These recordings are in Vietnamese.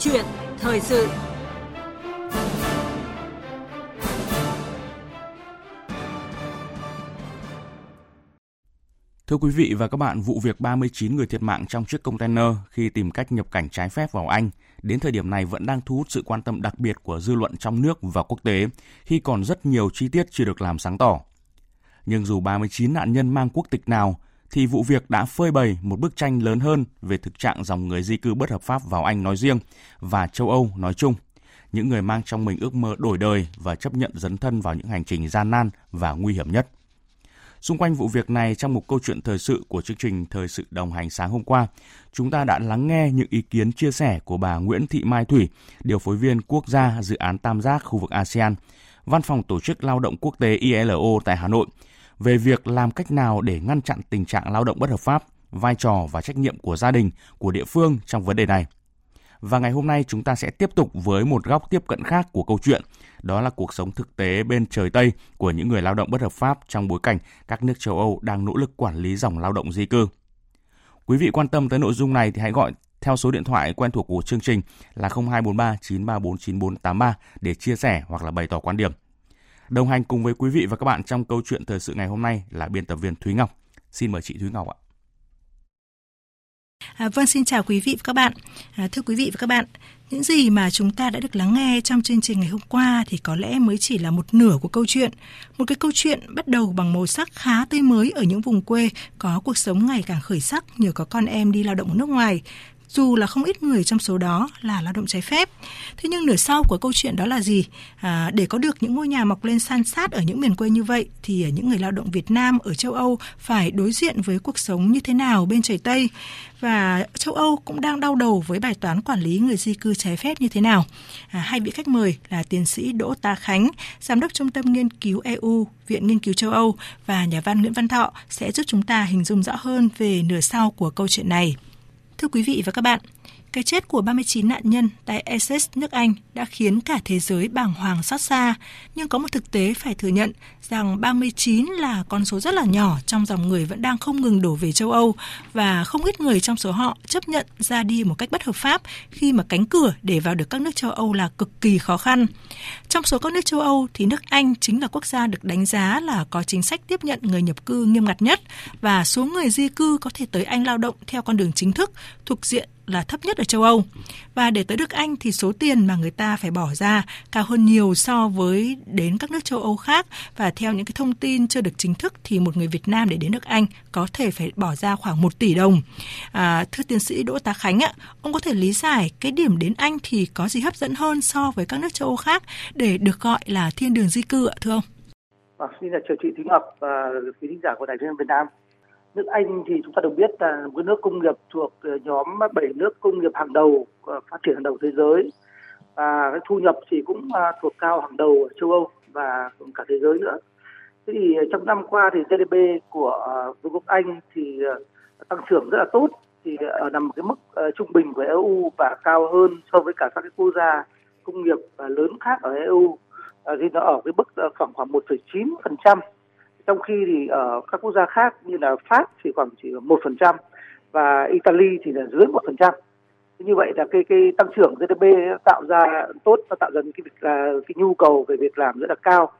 chuyện thời sự Thưa quý vị và các bạn, vụ việc 39 người thiệt mạng trong chiếc container khi tìm cách nhập cảnh trái phép vào Anh đến thời điểm này vẫn đang thu hút sự quan tâm đặc biệt của dư luận trong nước và quốc tế khi còn rất nhiều chi tiết chưa được làm sáng tỏ. Nhưng dù 39 nạn nhân mang quốc tịch nào, thì vụ việc đã phơi bày một bức tranh lớn hơn về thực trạng dòng người di cư bất hợp pháp vào Anh nói riêng và châu Âu nói chung. Những người mang trong mình ước mơ đổi đời và chấp nhận dấn thân vào những hành trình gian nan và nguy hiểm nhất. Xung quanh vụ việc này trong một câu chuyện thời sự của chương trình Thời sự đồng hành sáng hôm qua, chúng ta đã lắng nghe những ý kiến chia sẻ của bà Nguyễn Thị Mai Thủy, điều phối viên quốc gia dự án Tam giác khu vực ASEAN, Văn phòng Tổ chức Lao động Quốc tế ILO tại Hà Nội, về việc làm cách nào để ngăn chặn tình trạng lao động bất hợp pháp, vai trò và trách nhiệm của gia đình, của địa phương trong vấn đề này. Và ngày hôm nay chúng ta sẽ tiếp tục với một góc tiếp cận khác của câu chuyện, đó là cuộc sống thực tế bên trời Tây của những người lao động bất hợp pháp trong bối cảnh các nước châu Âu đang nỗ lực quản lý dòng lao động di cư. Quý vị quan tâm tới nội dung này thì hãy gọi theo số điện thoại quen thuộc của chương trình là 0243 934 9483 để chia sẻ hoặc là bày tỏ quan điểm. Đồng hành cùng với quý vị và các bạn trong câu chuyện thời sự ngày hôm nay là biên tập viên Thúy Ngọc. Xin mời chị Thúy Ngọc ạ. À, vâng, xin chào quý vị và các bạn. À, thưa quý vị và các bạn, những gì mà chúng ta đã được lắng nghe trong chương trình ngày hôm qua thì có lẽ mới chỉ là một nửa của câu chuyện. Một cái câu chuyện bắt đầu bằng màu sắc khá tươi mới ở những vùng quê có cuộc sống ngày càng khởi sắc nhờ có con em đi lao động ở nước ngoài dù là không ít người trong số đó là lao động trái phép. Thế nhưng nửa sau của câu chuyện đó là gì? À, để có được những ngôi nhà mọc lên san sát ở những miền quê như vậy thì những người lao động Việt Nam ở châu Âu phải đối diện với cuộc sống như thế nào bên trời Tây? Và châu Âu cũng đang đau đầu với bài toán quản lý người di cư trái phép như thế nào? À, hai vị khách mời là tiến sĩ Đỗ Tá Khánh, Giám đốc Trung tâm Nghiên cứu EU, Viện Nghiên cứu châu Âu và nhà văn Nguyễn Văn Thọ sẽ giúp chúng ta hình dung rõ hơn về nửa sau của câu chuyện này. Thưa quý vị và các bạn, cái chết của 39 nạn nhân tại Essex, nước Anh đã khiến cả thế giới bàng hoàng xót xa. Nhưng có một thực tế phải thừa nhận rằng 39 là con số rất là nhỏ trong dòng người vẫn đang không ngừng đổ về châu Âu và không ít người trong số họ chấp nhận ra đi một cách bất hợp pháp khi mà cánh cửa để vào được các nước châu Âu là cực kỳ khó khăn. Trong số các nước châu Âu thì nước Anh chính là quốc gia được đánh giá là có chính sách tiếp nhận người nhập cư nghiêm ngặt nhất và số người di cư có thể tới Anh lao động theo con đường chính thức thuộc diện là thấp nhất ở châu Âu. Và để tới nước Anh thì số tiền mà người ta phải bỏ ra cao hơn nhiều so với đến các nước châu Âu khác và theo những cái thông tin chưa được chính thức thì một người Việt Nam để đến nước Anh có thể phải bỏ ra khoảng 1 tỷ đồng. À, thưa tiến sĩ Đỗ Tá Khánh ạ, ông có thể lý giải cái điểm đến Anh thì có gì hấp dẫn hơn so với các nước châu Âu khác để được gọi là thiên đường di cư ạ thưa ông? À, xin chào chị Thúy Ngọc và quý thính giả của Đài truyền Việt Nam nước Anh thì chúng ta được biết là một nước công nghiệp thuộc ờ, nhóm 7 nước công nghiệp hàng đầu ờ, phát triển hàng đầu thế giới và cái thu nhập thì cũng ờ, thuộc cao hàng đầu ở châu Âu và cả thế giới nữa. Thế thì trong năm qua thì GDP của Vương quốc Anh thì tăng trưởng rất là tốt thì ở nằm cái mức trung bình của EU và cao hơn so với cả các cái quốc gia công nghiệp lớn khác ở EU thì nó ở cái mức khoảng khoảng 1,9% trong khi thì ở các quốc gia khác như là Pháp thì khoảng chỉ một phần trăm và Italy thì là dưới một phần trăm. Như vậy là cái cái tăng trưởng GDP tạo ra tốt và tạo ra cái việc là cái nhu cầu về việc làm rất là cao.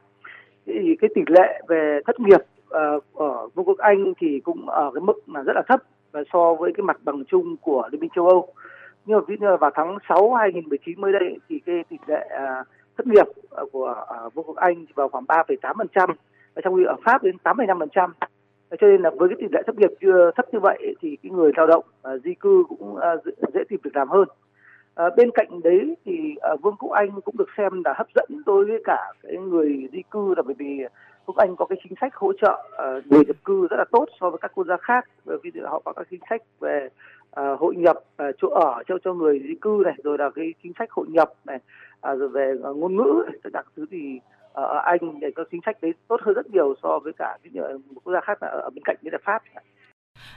Thì cái tỷ lệ về thất nghiệp uh, ở Vương quốc Anh thì cũng ở cái mức mà rất là thấp và so với cái mặt bằng chung của Liên minh châu Âu. Nhưng mà ví dụ vào tháng 6 2019 mới đây thì cái tỷ lệ uh, thất nghiệp ờ, của uh, Vương quốc Anh vào khoảng 3,8 phần trăm trong khi ở Pháp đến 85%. Cho nên là với cái tỷ lệ thất nghiệp chưa thấp như vậy thì cái người lao động uh, di cư cũng uh, dễ tìm việc làm hơn. Uh, bên cạnh đấy thì uh, Vương quốc Anh cũng được xem là hấp dẫn đối với cả cái người di cư là bởi vì Vương quốc Anh có cái chính sách hỗ trợ uh, người nhập cư rất là tốt so với các quốc gia khác bởi vì họ có các chính sách về uh, hội nhập uh, chỗ ở cho cho người di cư này rồi là cái chính sách hội nhập này uh, rồi về uh, ngôn ngữ tất cả thứ thì ở Anh để có chính sách đấy tốt hơn rất nhiều so với cả những ờ, một quốc gia khác ở bên cạnh như là Pháp.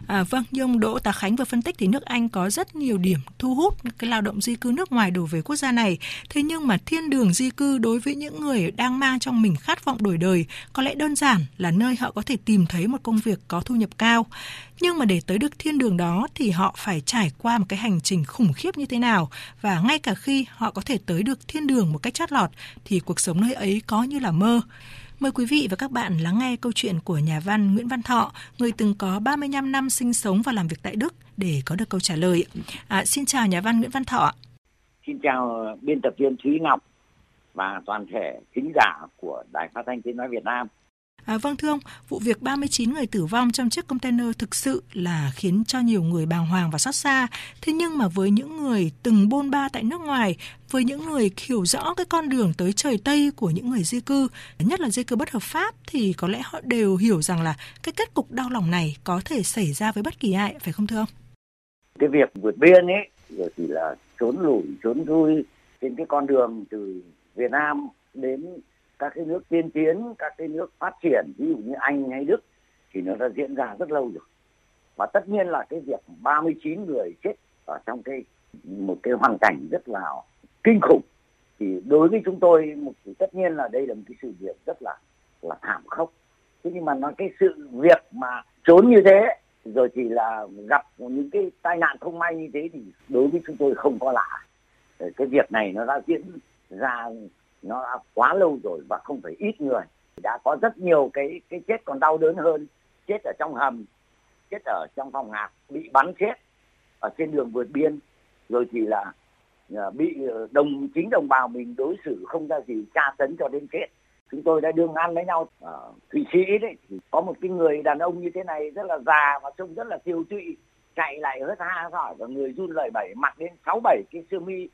À, vâng, như ông Đỗ Tá Khánh vừa phân tích thì nước Anh có rất nhiều điểm thu hút cái lao động di cư nước ngoài đổ về quốc gia này. Thế nhưng mà thiên đường di cư đối với những người đang mang trong mình khát vọng đổi đời có lẽ đơn giản là nơi họ có thể tìm thấy một công việc có thu nhập cao. Nhưng mà để tới được thiên đường đó thì họ phải trải qua một cái hành trình khủng khiếp như thế nào và ngay cả khi họ có thể tới được thiên đường một cách chót lọt thì cuộc sống nơi ấy có như là mơ. Mời quý vị và các bạn lắng nghe câu chuyện của nhà văn Nguyễn Văn Thọ, người từng có 35 năm sinh sống và làm việc tại Đức để có được câu trả lời. À, xin chào nhà văn Nguyễn Văn Thọ. Xin chào biên tập viên Thúy Ngọc và toàn thể khán giả của Đài Phát thanh Tiếng nói Việt Nam. À, vâng thưa ông, vụ việc 39 người tử vong trong chiếc container thực sự là khiến cho nhiều người bàng hoàng và xót xa. Thế nhưng mà với những người từng bôn ba tại nước ngoài, với những người hiểu rõ cái con đường tới trời Tây của những người di cư, nhất là di cư bất hợp pháp thì có lẽ họ đều hiểu rằng là cái kết cục đau lòng này có thể xảy ra với bất kỳ ai, phải không thưa ông? Cái việc vượt biên ấy, rồi thì là trốn lủi, trốn thui trên cái con đường từ Việt Nam đến các cái nước tiên tiến, các cái nước phát triển, ví dụ như anh hay đức, thì nó đã diễn ra rất lâu rồi. Và tất nhiên là cái việc 39 người chết ở trong cái, một cái hoàn cảnh rất là kinh khủng, thì đối với chúng tôi một tất nhiên là đây là một cái sự việc rất là là thảm khốc. Thế nhưng mà nó, cái sự việc mà trốn như thế, rồi thì là gặp những cái tai nạn không may như thế thì đối với chúng tôi không có lạ. Cái việc này nó đã diễn ra nó đã quá lâu rồi và không phải ít người. Đã có rất nhiều cái cái chết còn đau đớn hơn, chết ở trong hầm, chết ở trong phòng hạt bị bắn chết ở trên đường vượt biên. Rồi thì là ờ, bị ờ, đồng, chính đồng bào mình đối xử không ra gì, tra tấn cho đến chết. Chúng tôi đã đương ăn với nhau ở thụy sĩ đấy, thì có một cái người đàn ông như thế này rất là già và trông rất là tiêu tụy, chạy lại hớt ha hỏi và người run lẩy bẩy, mặc đến sáu bảy cái sơ mi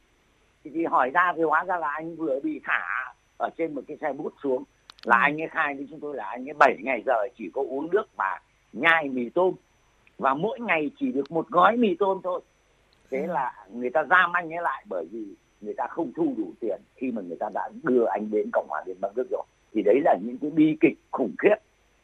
thì, thì hỏi ra thì hóa ra là anh vừa bị thả ở trên một cái xe bút xuống. Là ừ. anh ấy khai với chúng tôi là anh ấy 7 ngày giờ chỉ có uống nước và nhai mì tôm. Và mỗi ngày chỉ được một gói mì tôm thôi. Thế ừ. là người ta giam anh ấy lại bởi vì người ta không thu đủ tiền. Khi mà người ta đã đưa anh đến cộng hòa liên bang đức rồi thì đấy là những cái bi kịch khủng khiếp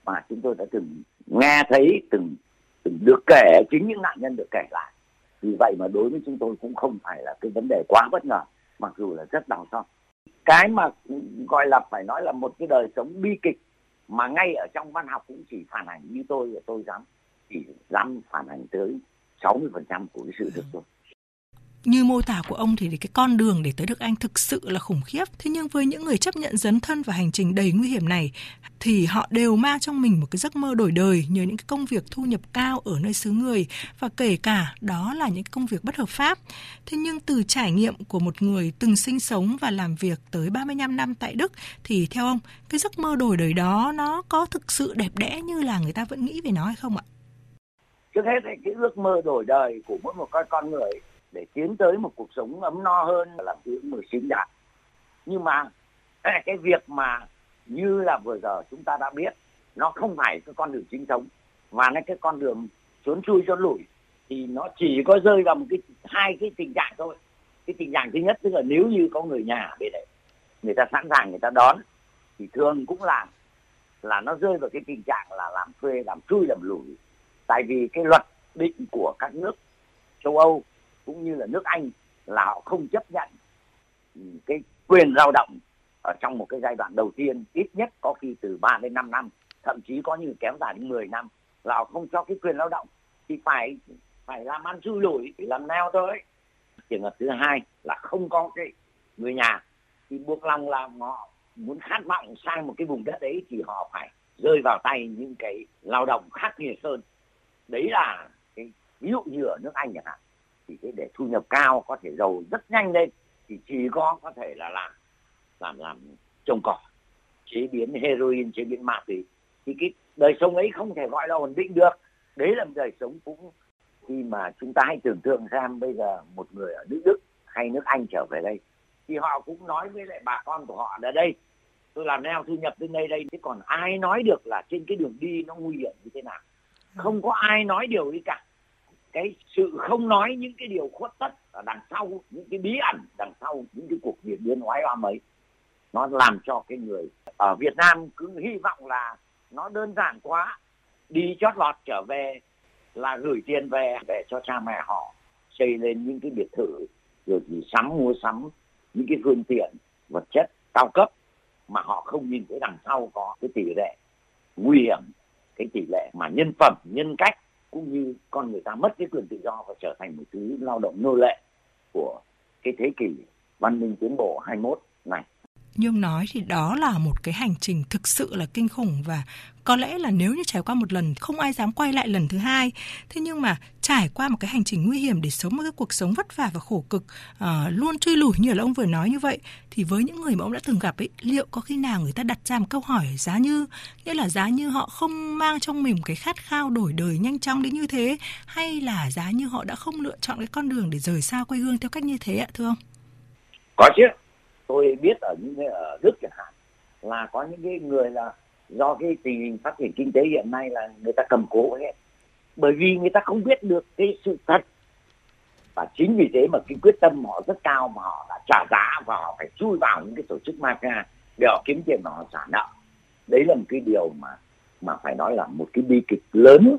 mà chúng tôi đã từng nghe thấy từng từng được kể chính những nạn nhân được kể lại. Vì vậy mà đối với chúng tôi cũng không phải là cái vấn đề quá bất ngờ mặc dù là rất đau xót. Cái mà gọi là phải nói là một cái đời sống bi kịch mà ngay ở trong văn học cũng chỉ phản ảnh như tôi và tôi dám, chỉ dám phản ảnh tới 60% của cái sự thực thôi như mô tả của ông thì cái con đường để tới được Anh thực sự là khủng khiếp. Thế nhưng với những người chấp nhận dấn thân vào hành trình đầy nguy hiểm này, thì họ đều mang trong mình một cái giấc mơ đổi đời nhờ những cái công việc thu nhập cao ở nơi xứ người và kể cả đó là những công việc bất hợp pháp. Thế nhưng từ trải nghiệm của một người từng sinh sống và làm việc tới 35 năm tại Đức, thì theo ông, cái giấc mơ đổi đời đó nó có thực sự đẹp đẽ như là người ta vẫn nghĩ về nó hay không ạ? Trước hết cái ước mơ đổi đời của mỗi một con con người để tiến tới một cuộc sống ấm no hơn là thứ mười xứng đáng nhưng mà, cái việc mà như là vừa giờ chúng ta đã biết, nó không phải cái con đường chính thống và nó cái con đường trốn chui, trốn lủi. Thì nó chỉ có rơi vào một cái, hai cái tình trạng thôi. Cái tình trạng thứ nhất, tức là nếu như có người nhà bên đấy, người ta sẵn sàng, người ta đón, thì thường cũng là là nó rơi vào cái tình trạng là làm thuê làm chui, làm lủi. Tại vì cái luật định của các nước châu âu cũng như là nước Anh là họ không chấp nhận ừ, cái quyền lao động ở trong một cái giai đoạn đầu tiên, ít nhất có khi từ 3 đến 5 năm, thậm chí có những kéo dài đến 10 năm, là họ không cho cái quyền lao động. Thì phải phải làm ăn chui lủi làm neo thôi. Trường hợp thứ hai là không có cái người nhà, thì buộc lòng là họ muốn khát vọng sang một cái vùng đất đấy thì họ phải rơi vào tay những cái lao động khắc nghiệt hơn đấy là cái ví dụ như ở nước anh chẳng hạn thu nhập cao, có thể giàu rất nhanh lên, thì chỉ có có thể là làm làm làm trồng cỏ, chế biến heroin, chế biến ma túy. Thì cái đời sống ấy không thể gọi là ổn định được. Đấy là một đời sống cũng, khi mà chúng ta hãy tưởng tượng xem bây giờ một người ở nước Đức hay nước Anh trở về đây, thì họ cũng nói với lại bà con của họ là, đây, tôi làm neo thu nhập đến đây đây chứ còn ai nói được là trên cái đường đi nó nguy hiểm như thế nào? Không có ai nói điều ấy cả cái sự không nói những cái điều khuất tất ở đằng sau, những cái bí ẩn đằng sau, những cái cuộc điện biên oái oăm ấy, nó làm cho cái người ở Việt Nam cứ hy vọng là nó đơn giản quá, đi chót lọt trở về là gửi tiền về, để cho cha mẹ họ xây lên những cái biệt thự, rồi thì sắm mua sắm những cái phương tiện, vật chất cao cấp mà họ không nhìn thấy đằng sau có cái tỷ lệ nguy hiểm, cái tỷ lệ mà nhân phẩm, nhân cách cũng như con người ta mất cái quyền tự do và trở thành một thứ lao động nô lệ của cái thế kỷ văn minh tiến bộ 21 này như ông nói thì đó là một cái hành trình thực sự là kinh khủng và có lẽ là nếu như trải qua một lần không ai dám quay lại lần thứ hai. Thế nhưng mà trải qua một cái hành trình nguy hiểm để sống một cái cuộc sống vất vả và khổ cực uh, luôn truy lùi như là ông vừa nói như vậy thì với những người mà ông đã từng gặp ấy liệu có khi nào người ta đặt ra một câu hỏi giá như nghĩa là giá như họ không mang trong mình cái khát khao đổi đời nhanh chóng đến như thế hay là giá như họ đã không lựa chọn cái con đường để rời xa quê hương theo cách như thế ạ thưa ông? Có chứ tôi biết ở những ở Đức chẳng hạn, là có những cái người là do cái tình hình phát triển kinh tế hiện nay là người ta cầm cố hết bởi vì người ta không biết được cái sự thật. Và chính vì thế mà cái quyết tâm họ rất cao mà họ đã trả giá và họ phải chui vào những cái tổ chức mafia để họ kiếm tiền mà họ trả nợ. Đấy là một cái điều mà mà phải nói là một cái bi kịch lớn,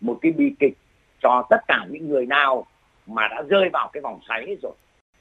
một cái bi kịch cho tất cả những người nào mà đã rơi vào cái vòng xoáy rồi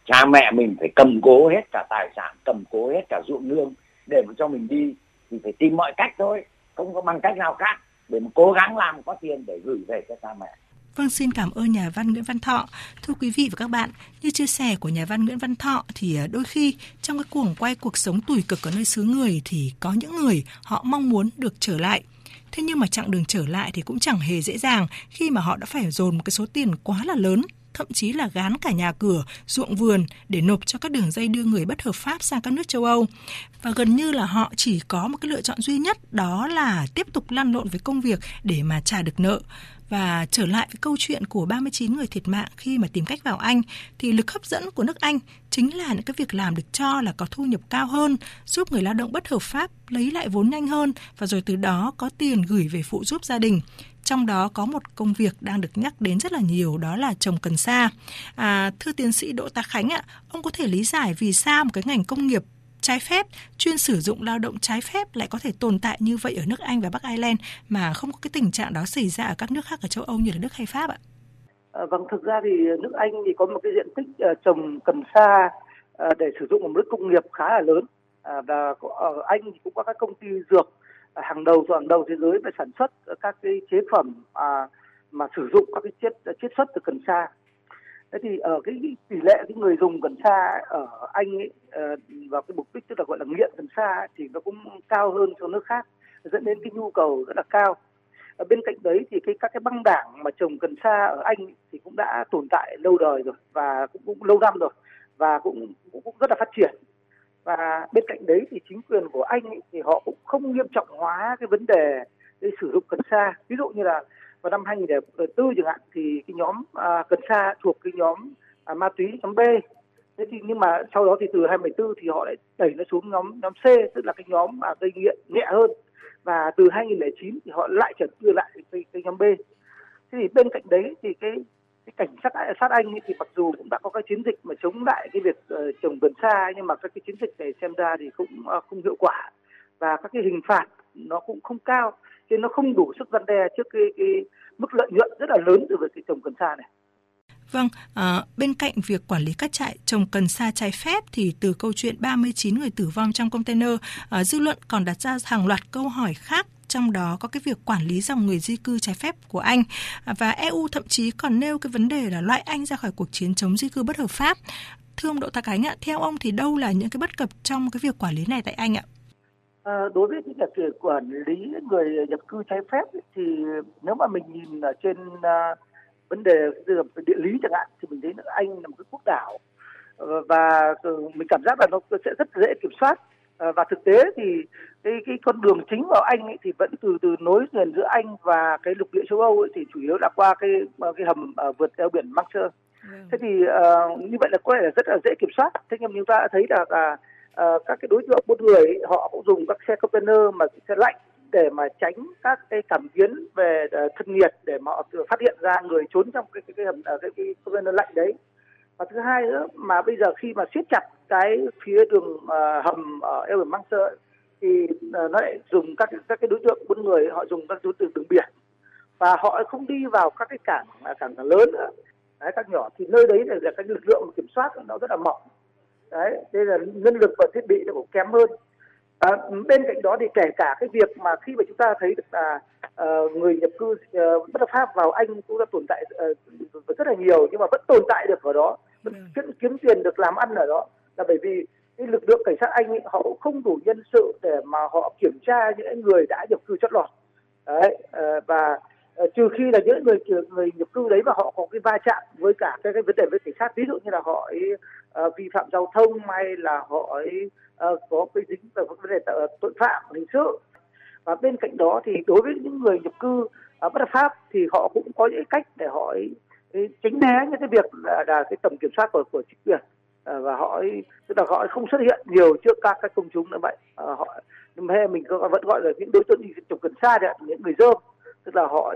cha mẹ mình phải cầm cố hết cả tài sản cầm cố hết cả ruộng nương để mà cho mình đi thì phải tìm mọi cách thôi không có bằng cách nào khác để mà cố gắng làm có tiền để gửi về cho cha mẹ Vâng, xin cảm ơn nhà văn Nguyễn Văn Thọ. Thưa quý vị và các bạn, như chia sẻ của nhà văn Nguyễn Văn Thọ thì à, đôi khi trong cái cuồng quay cuộc sống tủi cực ở nơi xứ người thì có những người họ mong muốn được trở lại. Thế nhưng mà chặng đường trở lại thì cũng chẳng hề dễ dàng khi mà họ đã phải dồn một cái số tiền quá là lớn thậm chí là gán cả nhà cửa, ruộng vườn để nộp cho các đường dây đưa người bất hợp pháp sang các nước châu Âu. Và gần như là họ chỉ có một cái lựa chọn duy nhất đó là tiếp tục lăn lộn với công việc để mà trả được nợ. Và trở lại với câu chuyện của 39 người thiệt mạng khi mà tìm cách vào Anh thì lực hấp dẫn của nước Anh chính là những cái việc làm được cho là có thu nhập cao hơn, giúp người lao động bất hợp pháp lấy lại vốn nhanh hơn và rồi từ đó có tiền gửi về phụ giúp gia đình. Trong đó có một công việc đang được nhắc đến rất là nhiều đó là trồng cần sa. À, thưa tiến sĩ Đỗ Tá Khánh ạ, ông có thể lý giải vì sao một cái ngành công nghiệp trái phép chuyên sử dụng lao động trái phép lại có thể tồn tại như vậy ở nước Anh và Bắc Ireland mà không có cái tình trạng đó xảy ra ở các nước khác ở châu Âu như là nước hay Pháp ạ? À, vâng, thực ra thì nước Anh thì có một cái diện tích uh, trồng cần sa uh, để sử dụng ở nước công nghiệp khá là lớn à, và ở Anh thì cũng có các công ty dược hàng đầu hàng đầu thế giới về sản xuất các cái chế phẩm à, mà sử dụng các cái chiết chiết xuất từ cần sa. Thế thì ở cái tỷ lệ cái người dùng cần sa ở anh ấy ờ, vào cái mục đích tức là gọi là nghiện cần sa thì nó cũng cao hơn so nước khác dẫn đến cái nhu cầu rất là cao. Ở bên cạnh đấy thì cái các cái băng đảng mà trồng cần sa ở anh thì cũng đã tồn tại lâu đời rồi và cũng, cũng lâu năm rồi và cũng, cũng cũng rất là phát triển và bên cạnh đấy thì chính quyền của anh ấy, thì họ cũng không nghiêm trọng hóa cái vấn đề để sử dụng cần sa. Ví dụ như là vào năm 2004 chẳng hạn thì cái nhóm à, cần sa thuộc cái nhóm à, ma túy nhóm B. Thế thì nhưng mà sau đó thì từ 2014 thì họ lại đẩy nó xuống nhóm nhóm C tức là cái nhóm mà gây nghiện nhẹ hơn. Và từ 2009 thì họ lại trở đưa lại cái, cái nhóm B. Thế thì bên cạnh đấy thì cái cái cảnh sát sát anh ấy thì mặc dù cũng đã có cái chiến dịch mà chống lại cái việc uh, trồng vườn xa nhưng mà các cái chiến dịch này xem ra thì cũng uh, không hiệu quả và các cái hình phạt nó cũng không cao nên nó không đủ sức răn đe trước cái, cái mức lợi nhuận rất là lớn từ việc cái trồng cần sa này. Vâng, à, bên cạnh việc quản lý các trại trồng cần sa trái phép thì từ câu chuyện 39 người tử vong trong container, à, dư luận còn đặt ra hàng loạt câu hỏi khác trong đó có cái việc quản lý dòng người di cư trái phép của Anh và EU thậm chí còn nêu cái vấn đề là loại Anh ra khỏi cuộc chiến chống di cư bất hợp pháp. Thưa ông Đỗ Thạc Cánh ạ, theo ông thì đâu là những cái bất cập trong cái việc quản lý này tại Anh ạ? À, đối với cái việc quản lý người nhập cư trái phép thì nếu mà mình nhìn ở trên uh, vấn đề địa lý chẳng hạn thì mình thấy là Anh là một cái quốc đảo ờ, và ừ, mình cảm giác là nó sẽ rất dễ kiểm soát và thực tế thì cái cái con đường chính vào Anh ấy thì vẫn từ từ nối liền giữa Anh và cái lục địa châu Âu ấy thì chủ yếu là qua cái cái hầm uh, vượt eo biển Manchester. Ừ. Thế thì uh, như vậy là có thể là rất là dễ kiểm soát. Thế nhưng chúng ta đã thấy là, uh, các cái đối tượng buôn người ấy, họ cũng dùng các xe container mà xe lạnh để mà tránh các cái cảm biến về uh, thân nhiệt để mà phát hiện ra người trốn trong cái cái cái hầm uh, cái, cái container lạnh đấy và thứ hai nữa mà bây giờ khi mà siết chặt cái phía đường uh, hầm ở eo biển Manchester thì uh, nó lại dùng các các cái đối tượng buôn người họ dùng các đối tượng đường biển. Và họ không đi vào các cái cảng à, cảng lớn nữa. Đấy, các nhỏ thì nơi đấy là, là cái lực lượng kiểm soát nó rất là mỏng. Đấy đây là nhân lực và thiết bị nó cũng kém hơn à, bên cạnh đó thì kể cả cái việc mà khi mà chúng ta thấy được là uh, người nhập cư uh, bất hợp pháp vào anh cũng đã tồn tại uh, rất là nhiều nhưng mà vẫn tồn tại được ở đó vẫn ừ. kiếm, kiếm tiền được làm ăn ở đó là bởi vì cái lực lượng cảnh sát anh ấy, họ không đủ nhân sự để mà họ kiểm tra những người đã nhập cư chót lọt đấy uh, và uh, Ờ, trừ khi là những người người nhập cư đấy mà họ có cái va chạm với cả cái, cái vấn đề với cảnh sát ví dụ như là họ ấy, uh, vi phạm giao thông hay là họ ấy, uh, có cái dính vào vấn đề tội phạm hình sự. Và bên cạnh đó thì đối với những người nhập cư uh, bất hợp pháp thì họ cũng có những cách để họ ấy, ấy, tránh né những cái việc là, là cái tầm kiểm soát của của chính quyền. Uh, và họ ấy, tức là họ không xuất hiện nhiều trước các các công chúng như vậy. Uh, họ hay mình vẫn gọi là những đối tượng đi trồng cần sa đấy những người dơm tức là họ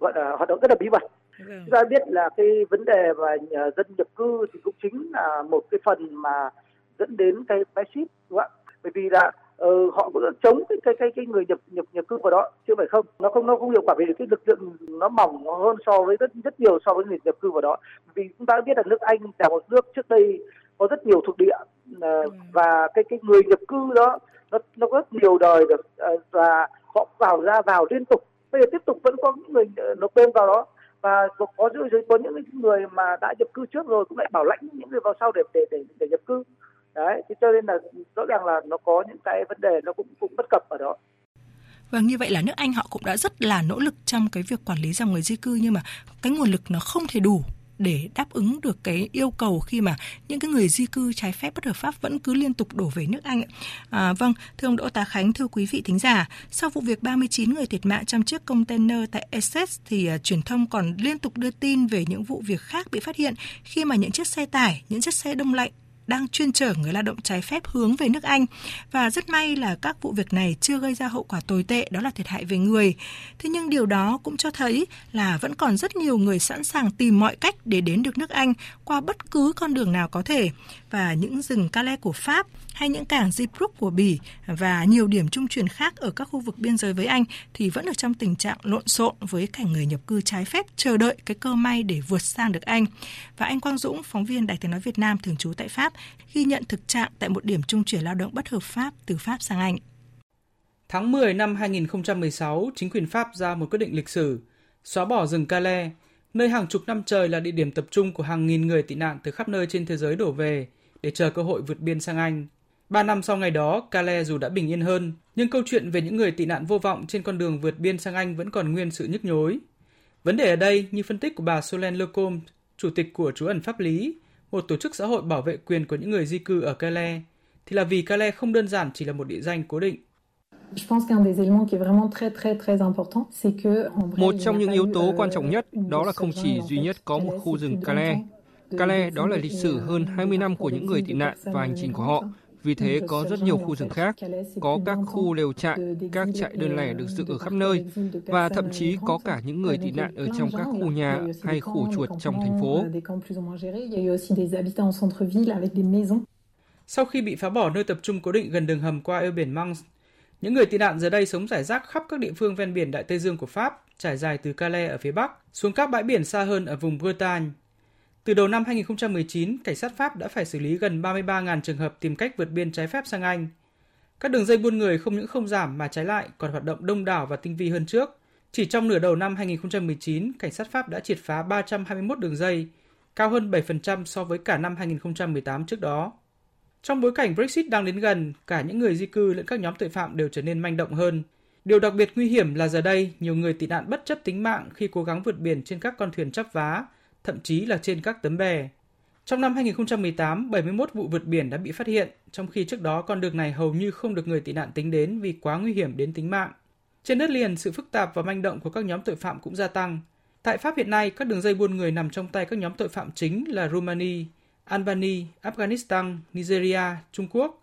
gọi là hoạt động rất là bí mật. Vâng. Chúng ta biết là cái vấn đề mà dân nhập cư thì cũng chính là một cái phần mà dẫn đến cái Brexit đúng không ạ? Bởi vì là uh, họ cũng chống cái cái cái cái người nhập nhập nhập cư vào đó chứ phải không. Nó không nó không hiệu quả vì cái lực lượng nó mỏng hơn so với rất rất nhiều so với người nhập cư vào đó. Vì chúng ta biết là nước Anh là một nước trước đây có rất nhiều thuộc địa uh, và cái cái người nhập cư đó nó nó có rất nhiều đời được uh, và họ vào ra vào liên tục bây giờ tiếp tục vẫn có những người ờ, nộp đơn vào đó. Và có có, có những người mà đã nhập cư trước rồi cũng lại bảo lãnh những người vào sau để để để, để nhập cư. Đấy thế cho nên là rõ ràng là nó có những cái vấn đề nó cũng cũng bất cập ở đó. Và như vậy là nước Anh họ cũng đã rất là nỗ lực trong cái việc quản lý dòng người di cư nhưng mà cái nguồn lực nó không thể đủ để đáp ứng được cái yêu cầu khi mà những cái người di cư trái phép bất hợp pháp vẫn cứ liên tục đổ về nước Anh. À, vâng, thưa ông Đỗ Tá Khánh, thưa quý vị thính giả, sau vụ việc 39 người thiệt mạng trong chiếc container tại Essex thì uh, truyền thông còn liên tục đưa tin về những vụ việc khác bị phát hiện khi mà những chiếc xe tải, những chiếc xe đông lạnh đang chuyên chở người lao động trái phép hướng về nước Anh và rất may là các vụ việc này chưa gây ra hậu quả tồi tệ, đó là thiệt hại về người. Thế nhưng điều đó cũng cho thấy là vẫn còn rất nhiều người sẵn sàng tìm mọi cách để đến được nước Anh qua bất cứ con đường nào có thể và những rừng Calais của Pháp hay những cảng Zeebrugge của Bỉ và nhiều điểm trung chuyển khác ở các khu vực biên giới với Anh thì vẫn ở trong tình trạng lộn xộn với cảnh người nhập cư trái phép chờ đợi cái cơ may để vượt sang được Anh. Và anh Quang Dũng, phóng viên Đài Tiếng Nói Việt Nam thường trú tại Pháp, ghi nhận thực trạng tại một điểm trung chuyển lao động bất hợp pháp từ Pháp sang Anh. Tháng 10 năm 2016, chính quyền Pháp ra một quyết định lịch sử xóa bỏ rừng Calais, nơi hàng chục năm trời là địa điểm tập trung của hàng nghìn người tị nạn từ khắp nơi trên thế giới đổ về để chờ cơ hội vượt biên sang Anh. Ba năm sau ngày đó, Calais dù đã bình yên hơn, nhưng câu chuyện về những người tị nạn vô vọng trên con đường vượt biên sang Anh vẫn còn nguyên sự nhức nhối. Vấn đề ở đây, như phân tích của bà Solène Lecomte, chủ tịch của trú ẩn pháp lý, một tổ chức xã hội bảo vệ quyền của những người di cư ở Calais, thì là vì Calais không đơn giản chỉ là một địa danh cố định. Một trong những yếu tố quan trọng nhất đó là không chỉ duy nhất có một khu rừng Calais. Calais đó là lịch sử hơn 20 năm của những người tị nạn và hành trình của họ, vì thế có rất nhiều khu rừng khác, có các khu lều trại, các trại đơn lẻ được dựng ở khắp nơi và thậm chí có cả những người tị nạn ở trong các khu nhà hay khu chuột trong thành phố. Sau khi bị phá bỏ nơi tập trung cố định gần đường hầm qua eo biển Manche, những người tị nạn giờ đây sống rải rác khắp các địa phương ven biển Đại Tây Dương của Pháp, trải dài từ Calais ở phía Bắc xuống các bãi biển xa hơn ở vùng Bretagne từ đầu năm 2019, cảnh sát Pháp đã phải xử lý gần 33.000 trường hợp tìm cách vượt biên trái phép sang Anh. Các đường dây buôn người không những không giảm mà trái lại còn hoạt động đông đảo và tinh vi hơn trước. Chỉ trong nửa đầu năm 2019, cảnh sát Pháp đã triệt phá 321 đường dây, cao hơn 7% so với cả năm 2018 trước đó. Trong bối cảnh Brexit đang đến gần, cả những người di cư lẫn các nhóm tội phạm đều trở nên manh động hơn. Điều đặc biệt nguy hiểm là giờ đây, nhiều người tị nạn bất chấp tính mạng khi cố gắng vượt biển trên các con thuyền chấp vá, thậm chí là trên các tấm bè. Trong năm 2018, 71 vụ vượt biển đã bị phát hiện, trong khi trước đó con đường này hầu như không được người tị nạn tính đến vì quá nguy hiểm đến tính mạng. Trên đất liền, sự phức tạp và manh động của các nhóm tội phạm cũng gia tăng. Tại Pháp hiện nay, các đường dây buôn người nằm trong tay các nhóm tội phạm chính là Romania, Albania, Afghanistan, Nigeria, Trung Quốc.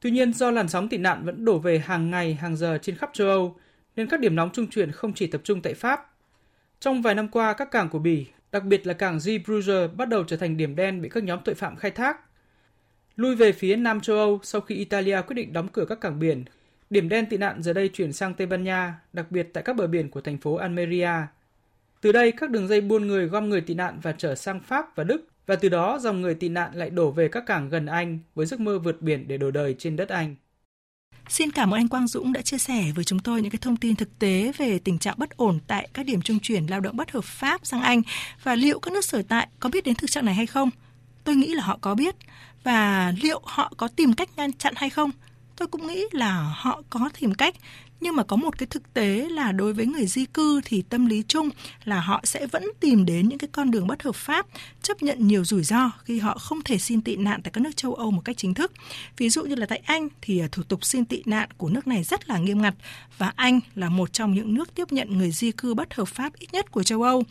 Tuy nhiên, do làn sóng tị nạn vẫn đổ về hàng ngày, hàng giờ trên khắp châu Âu, nên các điểm nóng trung chuyển không chỉ tập trung tại Pháp. Trong vài năm qua, các cảng của Bỉ, đặc biệt là cảng Zeebrugge bắt đầu trở thành điểm đen bị các nhóm tội phạm khai thác. Lui về phía Nam châu Âu sau khi Italia quyết định đóng cửa các cảng biển, Điểm đen tị nạn giờ đây chuyển sang Tây Ban Nha, đặc biệt tại các bờ biển của thành phố Almeria. Từ đây, các đường dây buôn người gom người tị nạn và trở sang Pháp và Đức, và từ đó dòng người tị nạn lại đổ về các cảng gần Anh với giấc mơ vượt biển để đổi đời trên đất Anh. Xin cảm ơn anh Quang Dũng đã chia sẻ với chúng tôi những cái thông tin thực tế về tình trạng bất ổn tại các điểm trung chuyển lao động bất hợp pháp sang Anh và liệu các nước sở tại có biết đến thực trạng này hay không? Tôi nghĩ là họ có biết và liệu họ có tìm cách ngăn chặn hay không? Tôi cũng nghĩ là họ có tìm cách nhưng mà có một cái thực tế là đối với người di cư thì tâm lý chung là họ sẽ vẫn tìm đến những cái con đường bất hợp pháp, chấp nhận nhiều rủi ro khi họ không thể xin tị nạn tại các nước châu Âu một cách chính thức. Ví dụ như là tại Anh thì à, thủ tục xin tị nạn của nước này rất là nghiêm ngặt và Anh là một trong những nước tiếp nhận người di cư bất hợp pháp ít nhất của châu Âu.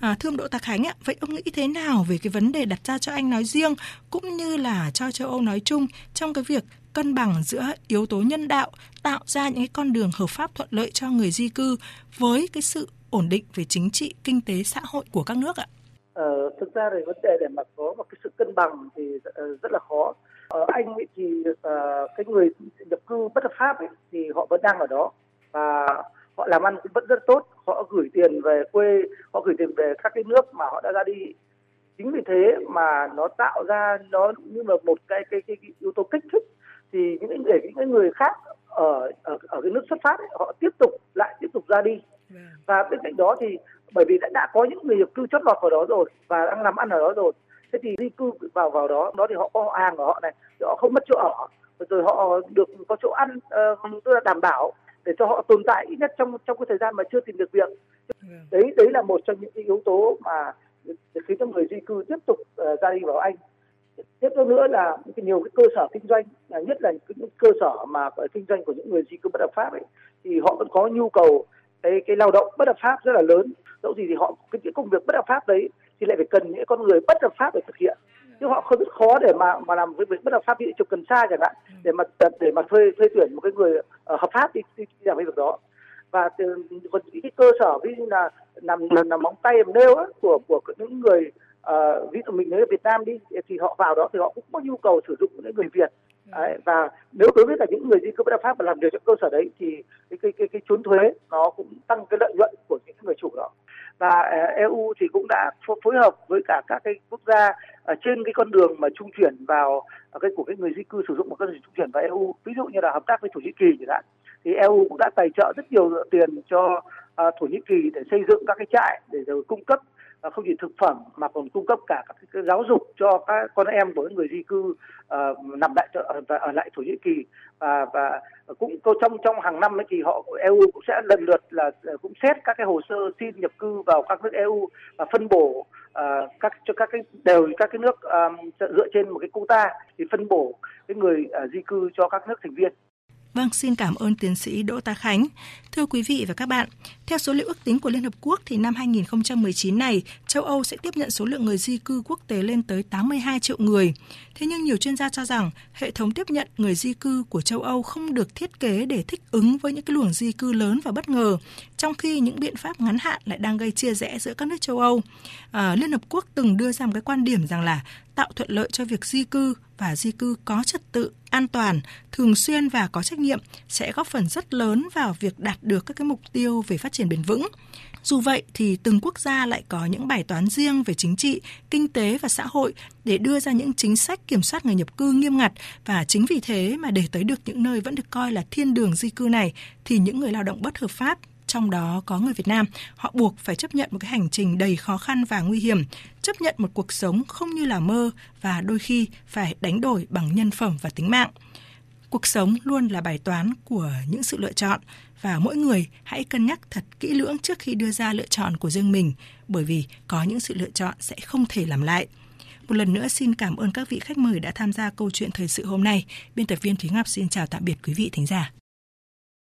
À, thưa ông Đỗ Tạc Khánh ạ, vậy ông nghĩ thế nào về cái vấn đề đặt ra cho Anh nói riêng cũng như là cho châu Âu nói chung trong cái việc cân bằng giữa yếu tố nhân đạo tạo ra những cái con đường hợp pháp thuận lợi cho người di cư với cái sự ổn định về chính trị, kinh tế, xã hội của các nước ạ? Ờ, thực ra thì vấn đề để mà có một cái sự cân bằng thì ờ, rất là khó. Ở Anh ấy thì uh, cái người nhập cư bất hợp pháp ấy, thì họ vẫn đang ở đó và họ làm ăn cũng vẫn rất tốt. Họ gửi tiền về quê, họ gửi tiền về các cái nước mà họ đã ra đi. Chính vì thế mà nó tạo ra nó như là một cái cái cái, cái yếu tố kích thích thì những để những người khác ở ở ở cái nước xuất phát ấy, họ tiếp tục lại tiếp tục ra đi vâng. và bên cạnh đó thì bởi vì đã, đã có những người nhập cư chót lọt vào đó rồi và đang làm ăn ở đó rồi thế thì di cư vào vào đó đó thì họ có hàng của họ này họ không mất chỗ ở rồi họ được có chỗ ăn uh, tức là đảm bảo để cho họ tồn tại ít nhất trong trong cái thời gian mà chưa tìm được việc vâng. đấy đấy là một trong những cái yếu tố mà khiến cho người di cư tiếp tục uh, ra đi vào anh tiếp theo nữa là nhiều cái cơ sở kinh doanh nhất là những cơ sở mà kinh doanh của những người di cư bất hợp pháp ấy thì họ vẫn có nhu cầu cái cái lao động bất hợp pháp rất là lớn. Dẫu gì thì họ cái, cái công việc bất hợp pháp đấy thì lại phải cần những con người bất hợp pháp để thực hiện. Chứ họ không rất khó để mà mà làm cái việc bất hợp pháp như trồng cần sa chẳng hạn để mà để mà thuê thuê tuyển một cái người uh, hợp pháp đi, đi, đi làm cái việc đó. Và từ, còn những cái cơ sở ví dụ là nằm nằm móng tay làm nêu á, của của những người uh, ví dụ mình nói ở Việt Nam đi thì họ vào đó thì họ cũng có nhu cầu sử dụng những người Việt. Ừ. Đấy, và nếu đối với cả những người di cư bất hợp pháp mà làm việc trong cơ sở đấy thì cái cái cái, cái trốn thuế nó cũng tăng cái lợi nhuận của những người chủ đó. Và uh, EU thì cũng đã phối hợp với cả các cái quốc gia ở trên cái con đường mà trung chuyển vào uh, cái của cái người di cư sử dụng một con đường trung chuyển vào EU ví dụ như là hợp tác với Thổ Nhĩ Kỳ chẳng hạn thì EU cũng đã tài trợ rất nhiều tiền cho uh, Thổ Nhĩ Kỳ để xây dựng các cái trại để rồi cung cấp Ờ, không chỉ thực phẩm mà còn cung cấp cả các cái giáo dục cho các con em của những người di cư uh, nằm lại ở, ờ, ở lại thổ nhĩ kỳ. Và và cũng trong trong hàng năm ấy thì họ EU cũng sẽ lần lượt là cũng xét các cái hồ sơ xin nhập cư vào các nước EU và phân bổ uh, các cho các cái đều các cái nước um, dựa trên một cái quota thì phân bổ cái người uh, di cư cho các nước thành viên. Vâng, xin cảm ơn tiến sĩ Đỗ Tá Khánh. Thưa quý vị và các bạn, theo số liệu ước tính của Liên Hợp Quốc thì năm 2019 này, châu Âu sẽ tiếp nhận số lượng người di cư quốc tế lên tới 82 triệu người. Thế nhưng nhiều chuyên gia cho rằng hệ thống tiếp nhận người di cư của châu Âu không được thiết kế để thích ứng với những cái luồng di cư lớn và bất ngờ, trong khi những biện pháp ngắn hạn lại đang gây chia rẽ giữa các nước châu Âu. À, Liên Hợp Quốc từng đưa ra một cái quan điểm rằng là tạo thuận lợi cho việc di cư và di cư có trật tự, an toàn, thường xuyên và có trách nhiệm sẽ góp phần rất lớn vào việc đạt được các cái mục tiêu về phát triển bền vững. Dù vậy thì từng quốc gia lại có những bài toán riêng về chính trị, kinh tế và xã hội để đưa ra những chính sách kiểm soát người nhập cư nghiêm ngặt và chính vì thế mà để tới được những nơi vẫn được coi là thiên đường di cư này thì những người lao động bất hợp pháp trong đó có người Việt Nam, họ buộc phải chấp nhận một cái hành trình đầy khó khăn và nguy hiểm, chấp nhận một cuộc sống không như là mơ và đôi khi phải đánh đổi bằng nhân phẩm và tính mạng. Cuộc sống luôn là bài toán của những sự lựa chọn và mỗi người hãy cân nhắc thật kỹ lưỡng trước khi đưa ra lựa chọn của riêng mình, bởi vì có những sự lựa chọn sẽ không thể làm lại. Một lần nữa xin cảm ơn các vị khách mời đã tham gia câu chuyện thời sự hôm nay. Biên tập viên Thúy Ngọc xin chào tạm biệt quý vị thính giả.